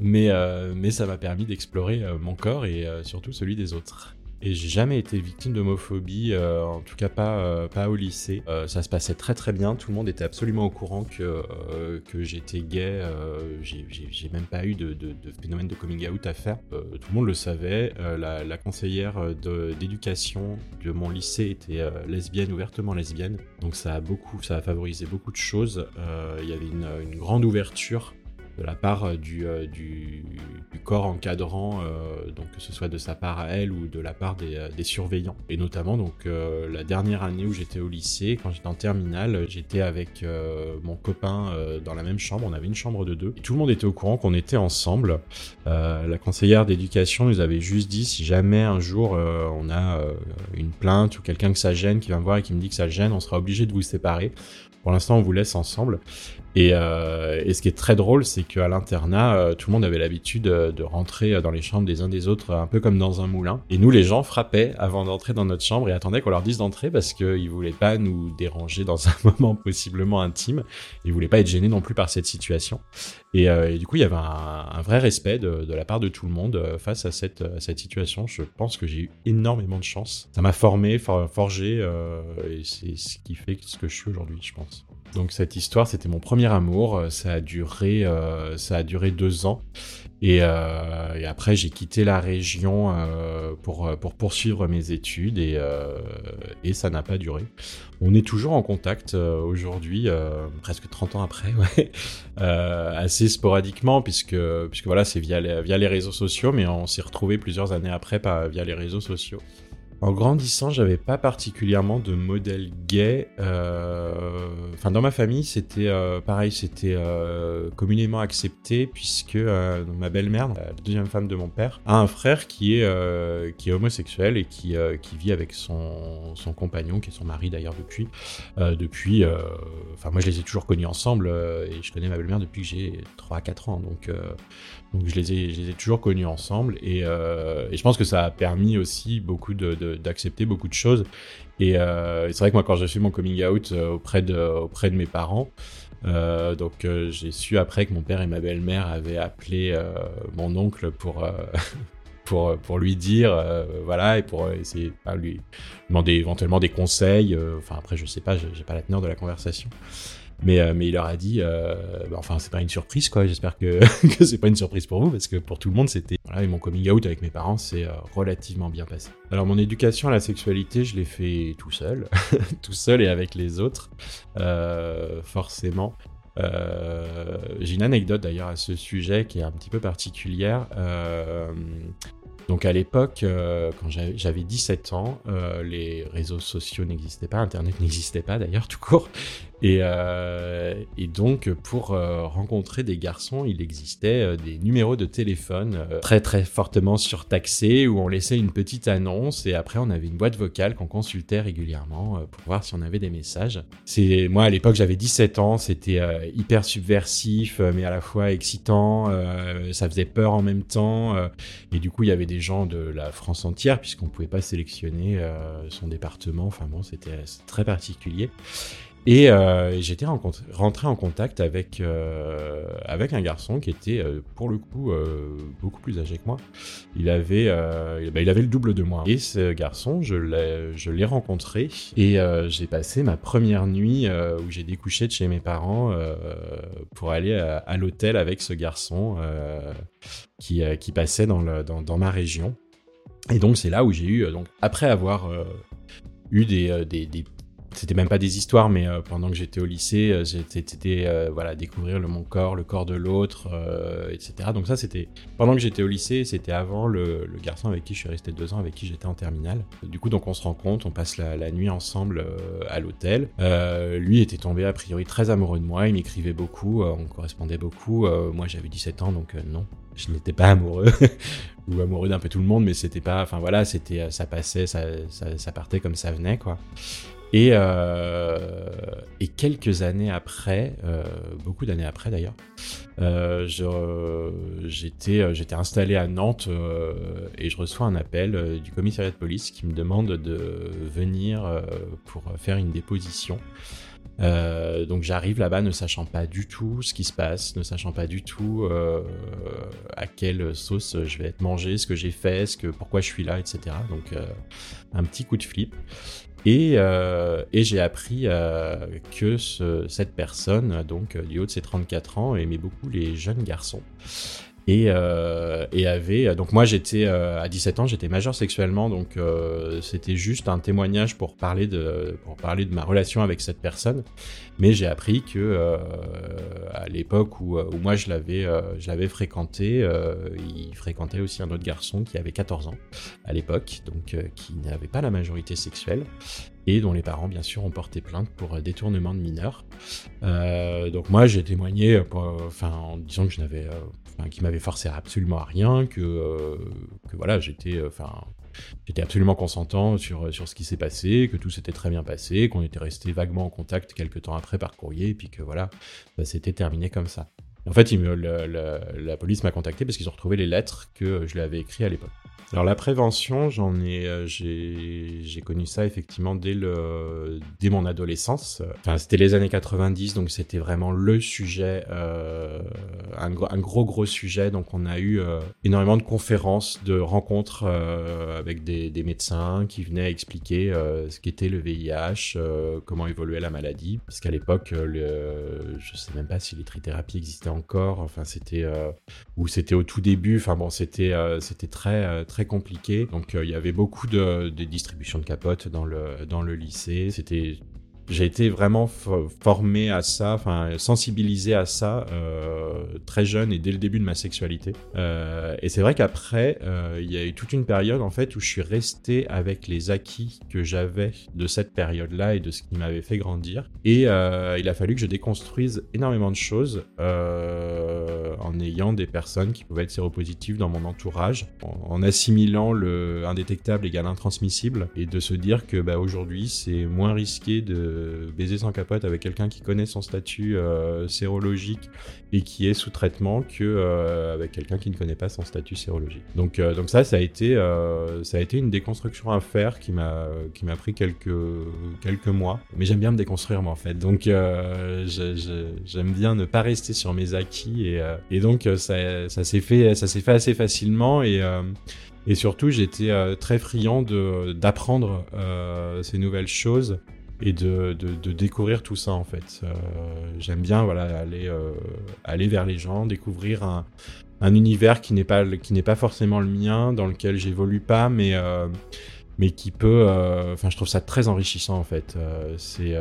Mais, euh, mais ça m'a permis d'explorer mon corps et surtout celui des autres. Et j'ai jamais été victime d'homophobie, euh, en tout cas pas, euh, pas au lycée. Euh, ça se passait très très bien, tout le monde était absolument au courant que, que j'étais gay. j'ai même pas eu de, de, de, phénomène de coming out à faire. tout le monde le savait. La, conseillère d'éducation de, mon lycée était lesbienne, ouvertement lesbienne. Donc ça a beaucoup, ça a favorisé beaucoup de choses. Il y avait une grande ouverture de la part euh, euh, du, corps encadrant, euh, donc que ce soit de sa part à elle ou de la part des, surveillants. Et notamment donc la dernière année où j'étais au lycée, quand j'étais en terminale, j'étais avec mon copain dans la même chambre, on avait une chambre de deux, tout le monde était au courant qu'on était ensemble. la conseillère d'éducation nous avait juste dit si jamais un jour on a une plainte ou quelqu'un que ça gêne qui vient me voir et qui me dit que ça gêne, on sera obligé de vous séparer. Pour l'instant, on vous laisse ensemble. Et, euh, et, ce qui est très drôle, c'est qu'à l'internat, euh, tout le monde avait l'habitude euh, de rentrer dans les chambres des uns des autres, un peu comme dans un moulin. Et nous, les gens frappaient avant d'entrer dans notre chambre et attendaient qu'on leur dise d'entrer parce qu'ils voulaient pas nous déranger dans un moment possiblement intime. Ils voulaient pas être gênés non plus par cette situation. Et, et du coup, il y avait un, vrai respect de, la part de tout le monde face à cette, à cette situation. Je pense que j'ai eu énormément de chance. Ça m'a formé, forgé, et c'est ce qui fait ce que je suis aujourd'hui, je pense. Donc cette histoire, c'était mon premier amour. Euh, ça a duré, euh, ça a duré deux ans. Et, euh, après, j'ai quitté la région pour, pour poursuivre mes études et, et ça n'a pas duré. On est toujours en contact aujourd'hui, presque 30 ans après, assez sporadiquement, puisque, puisque voilà, c'est via les, via les réseaux sociaux, mais on s'est retrouvé plusieurs années après via les réseaux sociaux. En grandissant, j'avais pas particulièrement de modèle gay. Euh, enfin, dans ma famille, c'était euh, pareil, c'était euh, communément accepté puisque ma belle-mère, la deuxième femme de mon père, a un frère qui est qui est homosexuel et qui qui vit avec son son compagnon, qui est son mari d'ailleurs depuis depuis. Enfin, moi, je les ai toujours connus ensemble et je connais ma belle-mère depuis que j'ai 3 à 4 ans, donc donc je les ai, je les ai toujours connus ensemble et, et, je pense que ça a permis aussi beaucoup de, beaucoup de choses. Et, euh, c'est vrai que moi quand j'ai fait mon coming out euh, auprès de, auprès de mes parents, euh, donc j'ai su après que mon père et ma belle-mère avaient appelé mon oncle pour, pour, pour lui dire, voilà, et pour essayer de lui demander éventuellement des conseils. Enfin après je sais pas, j'ai pas la teneur de la conversation. Mais, euh, mais il leur a dit, euh, bah, enfin, c'est pas une surprise, quoi. J'espère que, que c'est pas une surprise pour vous, parce que pour tout le monde, c'était. Voilà, et mon coming out avec mes parents, c'est euh, relativement bien passé. Alors, mon éducation à la sexualité, je l'ai fait tout seul, tout seul et avec les autres, forcément. J'ai une anecdote d'ailleurs à ce sujet qui est un petit peu particulière. Donc à l'époque, quand j'avais 17 ans, les réseaux sociaux n'existaient pas, Internet n'existait pas d'ailleurs tout court, et, euh, et, donc, pour euh, rencontrer des garçons, il existait euh, des numéros de téléphone euh, très très fortement surtaxés où on laissait une petite annonce et après on avait une boîte vocale qu'on consultait régulièrement pour voir si on avait des messages. C'est moi à l'époque j'avais 17 ans, c'était hyper subversif mais à la fois excitant, ça faisait peur en même temps et du coup il y avait des gens de la France entière puisqu'on pouvait pas sélectionner son département. Enfin bon, c'était très particulier. Et euh, j'étais rentré en contact avec, euh, avec un garçon qui était, euh, pour le coup, beaucoup plus âgé que moi. Il avait, bah, il avait le double de moi. Et ce garçon, je l'ai rencontré et j'ai passé ma première nuit où j'ai découché de chez mes parents pour aller à, l'hôtel avec ce garçon qui, passait dans, dans, ma région. Et donc c'est là où j'ai eu, donc après avoir eu des c'était même pas des histoires, mais euh, pendant que j'étais au lycée, euh, c'était euh, voilà découvrir mon corps, le corps de l'autre, etc. Donc ça, c'était pendant que j'étais au lycée, c'était avant le, garçon avec qui je suis resté deux ans, avec qui j'étais en terminale. Du coup, donc on se rencontre, on passe la, nuit ensemble à l'hôtel. lui était tombé a priori très amoureux de moi, il m'écrivait beaucoup, on correspondait beaucoup. moi, j'avais 17 ans, donc non, je n'étais pas amoureux ou amoureux d'un peu tout le monde mais c'était pas enfin voilà c'était ça passait ça, partait comme ça venait quoi et, euh, et quelques années après, euh, beaucoup d'années après d'ailleurs, euh, j'étais installé à Nantes et je reçois un appel du commissariat de police qui me demande de venir pour faire une déposition. donc j'arrive là-bas ne sachant pas du tout ce qui se passe, ne sachant pas du tout à quelle sauce je vais être mangé, ce que j'ai fait, ce que, pourquoi je suis là, etc. Donc un petit coup de flip. Euh, et, j'ai appris euh, que cette personne, donc du haut de ses 34 ans, aimait beaucoup les jeunes garçons. Et, euh, avait donc moi j'étais à 17 ans j'étais majeur sexuellement donc c'était juste un témoignage pour parler de pour parler de ma relation avec cette personne mais j'ai appris que à l'époque où, où, moi je l'avais je l'avais fréquenté il fréquentait aussi un autre garçon qui avait 14 ans à l'époque donc qui n'avait pas la majorité sexuelle et dont les parents, bien sûr, ont porté plainte pour euh, détournement de mineurs. Euh, donc moi, j'ai témoigné, euh, enfin, en disant que je n'avais, qui m'avait forcé absolument à rien, que, que voilà, j'étais, enfin, j'étais absolument consentant sur, ce qui s'est passé, que tout s'était très bien passé, qu'on était resté vaguement en contact quelques temps après par courrier, et puis que voilà, ça s'était terminé comme ça. En fait, la police m'a contacté parce qu'ils ont retrouvé les lettres que je lui avais écrites à l'époque. Alors la prévention, j'en ai, euh, j'ai connu ça effectivement dès le, dès mon adolescence. Enfin, c'était les années 90, donc c'était vraiment le sujet, euh, un, gros gros sujet. Donc on a eu euh, énormément de conférences, de rencontres avec des, médecins qui venaient expliquer ce qu'était le VIH, comment évoluait la maladie. Parce qu'à l'époque, je sais même pas si les trithérapies existaient encore. Enfin, c'était ou c'était au tout début. Enfin bon, c'était c'était très très compliqué. Donc euh, il y avait beaucoup de, de distribution de capotes dans le, dans le lycée. C'était j'ai été vraiment formé à ça, enfin sensibilisé à ça euh, très jeune et dès le début de ma sexualité. Euh, et c'est vrai qu'après, euh, il y a eu toute une période en fait où je suis resté avec les acquis que j'avais de cette période-là et de ce qui m'avait fait grandir. Et il a fallu que je déconstruise énormément de choses en ayant des personnes qui pouvaient être séropositives dans mon entourage, en, assimilant le indétectable égal intransmissible et de se dire que bah, aujourd'hui c'est moins risqué de baiser sans capote avec quelqu'un qui connaît son statut euh, sérologique et qui est sous traitement que euh, avec quelqu'un qui ne connaît pas son statut sérologique. Donc, euh, donc ça, ça a été, ça a été une déconstruction à faire qui m'a, pris quelques, quelques mois. Mais j'aime bien me déconstruire moi en fait. Donc j'aime bien ne pas rester sur mes acquis et, et donc ça, ça s'est fait, ça fait assez facilement et et surtout, j'étais très friand d'apprendre ces nouvelles choses et de, de, découvrir tout ça en fait. Euh, j'aime bien voilà aller euh, aller vers les gens, découvrir un, un univers qui n'est pas pas forcément le mien, dans lequel j'évolue pas, mais euh, mais qui peut. Enfin, je trouve ça très enrichissant en fait. C'est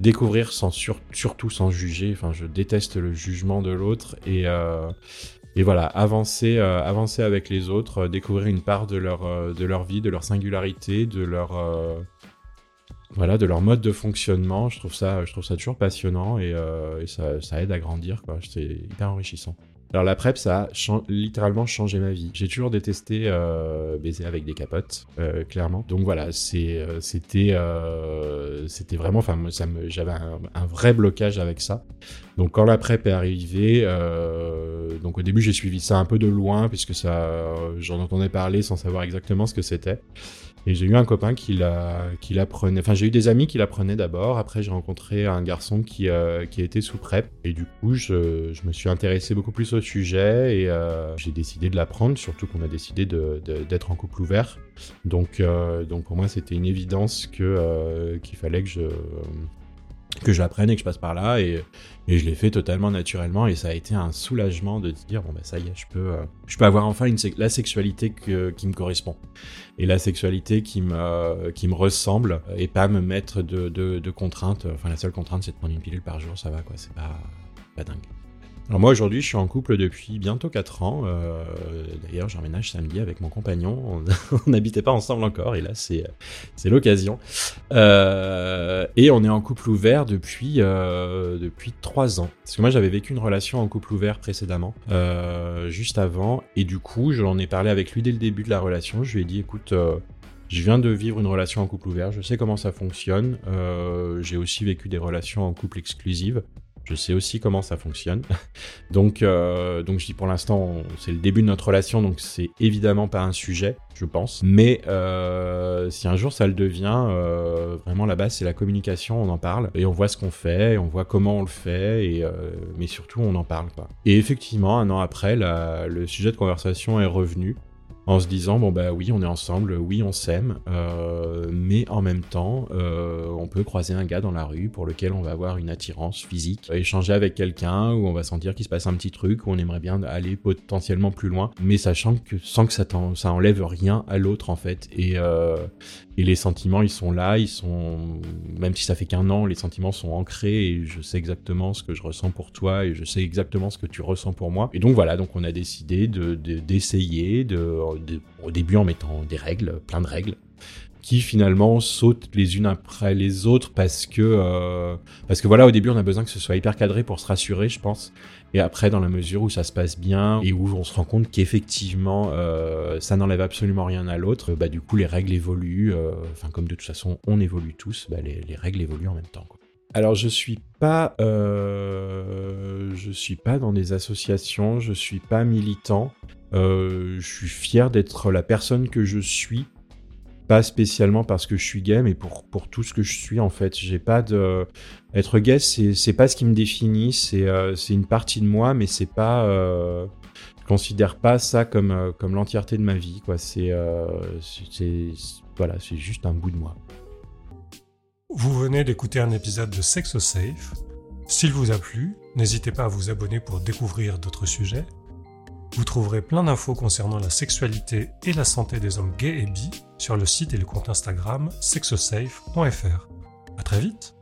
découvrir sans surtout sans juger. Enfin, je déteste le jugement de l'autre et et voilà, avancer, euh, avancer avec les autres, euh, découvrir une part de leur, euh, de leur vie, de leur singularité, de leur, mode de fonctionnement. Je trouve ça, toujours passionnant et, ça, aide à grandir. C'est enrichissant. Alors la PrEP, ça a littéralement changé ma vie. J'ai toujours détesté euh, baiser avec des capotes, euh, clairement. Donc voilà, euh, c'était, vraiment, enfin, j'avais un, vrai blocage avec ça. Donc quand la PrEP est arrivée, donc au début j'ai suivi ça un peu de loin puisque ça, j'en entendais parler sans savoir exactement ce que c'était. Et j'ai eu un copain qui la, qui l'apprenait. Enfin, j'ai eu des amis qui l'apprenaient d'abord. Après, j'ai rencontré un garçon qui, euh, était sous PrEP. Et du coup, je, me suis intéressé beaucoup plus au sujet et euh, j'ai décidé de l'apprendre, surtout qu'on a décidé d'être en couple ouvert. Donc, euh, donc pour moi, c'était une évidence qu'il fallait que je que j'apprenne et que je passe par là et, je l'ai fait totalement naturellement et ça a été un soulagement de dire bon bah ça y est je peux euh, je peux avoir enfin la sexualité qui me correspond. Et la sexualité qui me qui me ressemble et pas me mettre de, de, de contraintes. Enfin la seule contrainte c'est de prendre une pilule par jour ça va quoi. C'est pas pas dingue alors moi aujourd'hui je suis en couple depuis bientôt 4 ans. Euh, D'ailleurs j'emménage samedi avec mon compagnon. On n'habitait pas ensemble encore et là c'est c'est l'occasion. Euh, et on est en couple ouvert depuis euh, depuis 3 ans. Parce que moi j'avais vécu une relation en couple ouvert précédemment, euh, juste avant. Et du coup j'en ai parlé avec lui dès le début de la relation. Je lui ai dit écoute euh, je viens de vivre une relation en couple ouvert, je sais comment ça fonctionne. Euh, J'ai aussi vécu des relations en couple exclusive. Je sais aussi comment ça fonctionne. donc, euh, donc je dis pour l'instant, c'est le début de notre relation, donc c'est évidemment pas un sujet, je pense. Mais euh, si un jour ça le devient, euh, vraiment la base c'est la communication, on en parle et on voit ce qu'on fait, on voit comment on le fait, et mais surtout on en parle quoi. Et effectivement, un an après, le sujet de conversation est revenu en se disant bon bah oui on est ensemble, oui on s'aime, euh, mais en même temps euh, on peut croiser un gars dans la rue pour lequel on va avoir une attirance physique, échanger avec quelqu'un où on va sentir qu'il se passe un petit truc où on aimerait bien aller potentiellement plus loin, mais sachant que sans que ça, ça enlève rien à l'autre en fait. Et, euh, et les sentiments ils sont là, ils sont même si ça fait qu'un an les sentiments sont ancrés et je sais exactement ce que je ressens pour toi et je sais exactement ce que tu ressens pour moi. Et donc voilà donc on a décidé de d'essayer de, de au début en mettant des règles, plein de règles, qui finalement sautent les unes après les autres parce que euh, parce que voilà au début on a besoin que ce soit hyper cadré pour se rassurer je pense et après dans la mesure où ça se passe bien et où on se rend compte qu'effectivement euh, ça n'enlève absolument rien à l'autre bah du coup les règles évoluent euh, enfin comme de toute façon on évolue tous bah, les, les règles évoluent en même temps. Alors je suis pas, euh, je suis pas dans des associations, je suis pas militant. Euh, je suis fier d'être la personne que je suis, pas spécialement parce que je suis gay, mais pour pour tout ce que je suis en fait. J'ai pas de être gay, c'est pas ce qui me définit, c'est euh, c'est une partie de moi, mais c'est pas. Euh, considère pas ça comme euh, comme l'entièreté de ma vie, quoi. C'est euh, voilà, c'est juste un bout de moi. Vous venez d'écouter un épisode de Sexo Safe. S'il vous a plu, n'hésitez pas à vous abonner pour découvrir d'autres sujets. Vous trouverez plein d'infos concernant la sexualité et la santé des hommes gays et bi sur le site et le compte Instagram sexosafe.fr. À très vite